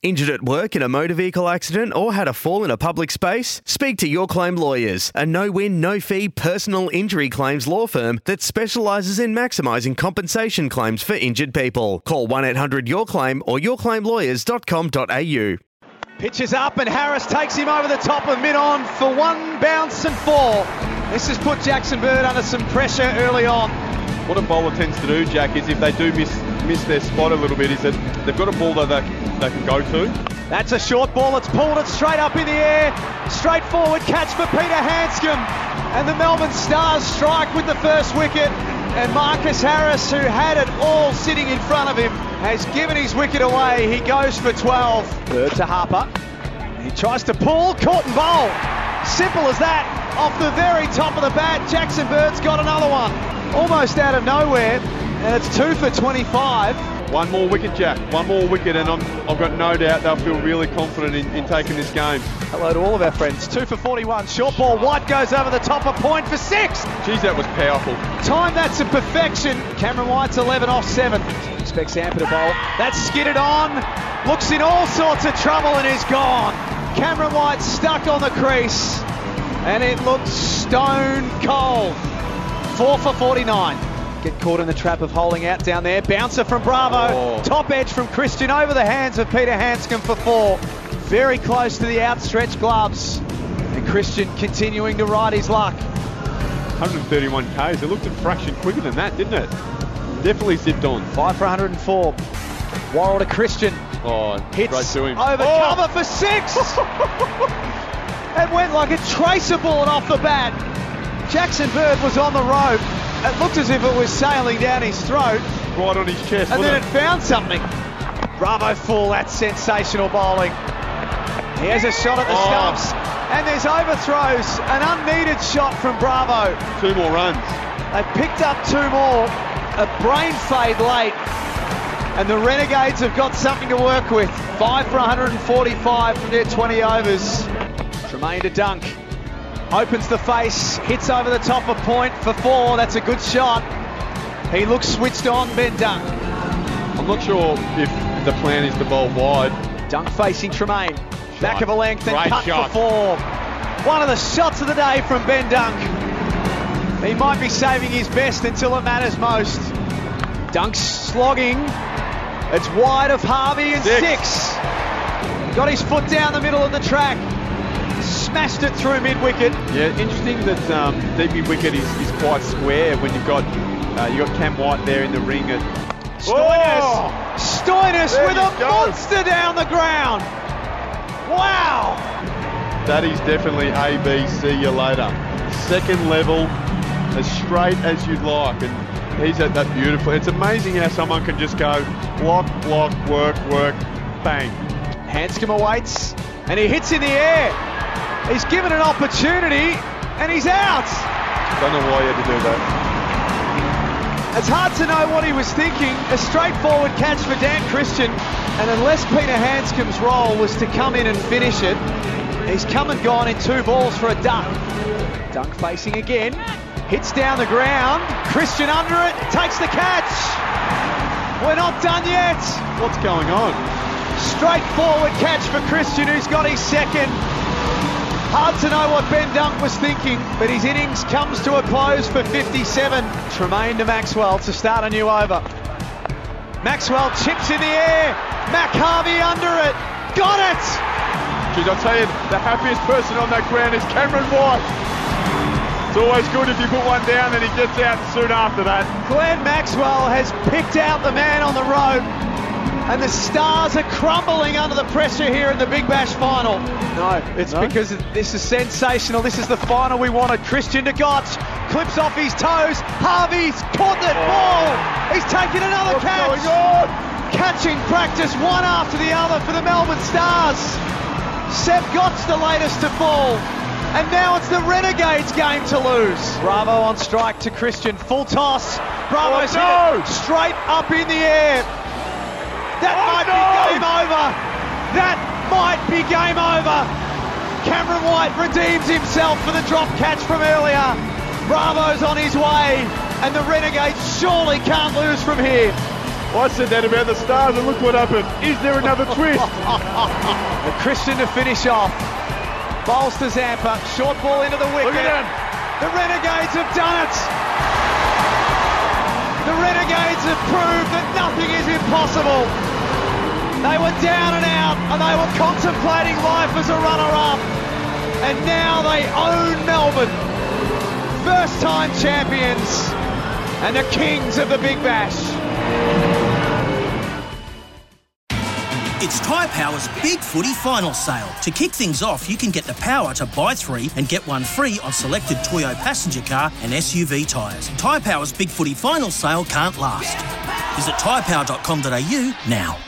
Injured at work in a motor vehicle accident or had a fall in a public space? Speak to Your Claim Lawyers, a no win, no fee personal injury claims law firm that specialises in maximising compensation claims for injured people. Call 1 800 Your Claim or yourclaimlawyers.com.au. Pitches up and Harris takes him over the top of mid on for one bounce and four. This has put Jackson Bird under some pressure early on. What a bowler tends to do, Jack, is if they do miss miss their spot a little bit, is that they've got a ball that they, they can go to. That's a short ball. It's pulled it straight up in the air. Straight forward catch for Peter Handscomb. And the Melbourne Stars strike with the first wicket. And Marcus Harris, who had it all sitting in front of him, has given his wicket away. He goes for 12. Bird to Harper. He tries to pull, caught and bowl. Simple as that. Off the very top of the bat, Jackson Bird's got another one. Almost out of nowhere. And it's two for 25. One more wicket, Jack. One more wicket, and I'm, I've got no doubt they'll feel really confident in, in taking this game. Hello to all of our friends. Two for 41. Short ball. White goes over the top. A point for six. Geez, that was powerful. Time that's to perfection. Cameron White's 11 off 7. Expects Amper to bowl. That's skidded on. Looks in all sorts of trouble and is gone. Cameron White stuck on the crease. And it looks stone cold. 4 for 49. Get caught in the trap of holding out down there. Bouncer from Bravo. Oh. Top edge from Christian over the hands of Peter Handscomb for four. Very close to the outstretched gloves. And Christian continuing to ride his luck. 131 Ks. It looked a fraction quicker than that, didn't it? Definitely zipped on. Five for 104. Worrall to Christian. Oh, Hits great to him. over Oh! cover for six. it went like a tracer bullet off the bat. Jackson Bird was on the rope. It looked as if it was sailing down his throat, Right on his chest. and then it? it found something. Bravo full. That's sensational bowling. He has a shot at the Oh. stumps, and there's overthrows. An unneeded shot from Bravo. Two more runs. They picked up two more. A brain fade late. And the Renegades have got something to work with. Five for 145 from their 20 overs. Tremain to Dunk. Opens the face. Hits over the top of point for four. That's a good shot. He looks switched on, Ben Dunk. I'm not sure if the plan is to bowl wide. Dunk facing Tremain. Back of a length and Great cut shot. for four. One of the shots of the day from Ben Dunk. He might be saving his best until it matters most. Dunk's slogging. It's wide of Harvey and Six. six. Got his foot down the middle of the track. Smashed it through mid wicket. Yeah, interesting that um, deep mid wicket is, is quite square when you've got uh, you got Cam White there in the ring. At, Stoinis. Oh! Stoinis There with a go. monster down the ground. Wow. that is definitely A, B, see you later. Second level, as straight as you'd like, and he's at that beautifully. It's amazing how someone can just go block, block, work, work, bang. Handscomb awaits and he hits in the air. He's given an opportunity and he's out. Don't know why he had to do that. It's hard to know what he was thinking. A straightforward catch for Dan Christian. And unless Peter Handscomb's role was to come in and finish it, he's come and gone in two balls for a duck. Dunk facing again. Hits down the ground. Christian under it. Takes the catch. We're not done yet. What's going on? Straightforward catch for Christian, who's got his second. Hard to know what Ben Dunk was thinking, but his innings comes to a close for 57. Tremain to Maxwell to start a new over. Maxwell chips in the air. Mac Harvey under it. Got it! Geez, I'll tell you, the happiest person on that ground is Cameron White. It's always good if you put one down and he gets out soon after that. Glenn Maxwell has picked out the man on the rope. And the Stars are crumbling under the pressure here in the Big Bash final. No, it's No? because this is sensational. This is the final we wanted. Christian de Gotch clips off his toes. Harvey's caught that ball. Oh. He's taken another What's catch. Catching practice one after the other for the Melbourne Stars. Seb Gotch's the latest to fall. And now it's the Renegades game to lose. Bravo on strike to Christian. Full toss. Bravo's Oh, no. hit straight up in the air. That Oh, might no. be game over. That might be game over. Cameron White redeems himself for the drop catch from earlier. Bravo's on his way, and the Renegades surely can't lose from here. I said that about the Stars, and look what happened. Is there another twist? And Christian to finish off. Bowls to Zampa. Short ball into the wicket. Look at. The Renegades have done it. The Renegades have proved that nothing is impossible. They were down and out and they were contemplating life as a runner-up. And now they own Melbourne. First time champions and the kings of the Big Bash. It's Tyre Power's Big Footy Final Sale. To kick things off, you can get the power to buy three and get one free on selected Toyo passenger car and SUV tyres. Tyre Power's Big Footy Final Sale can't last. Visit tyrepower.com.au now.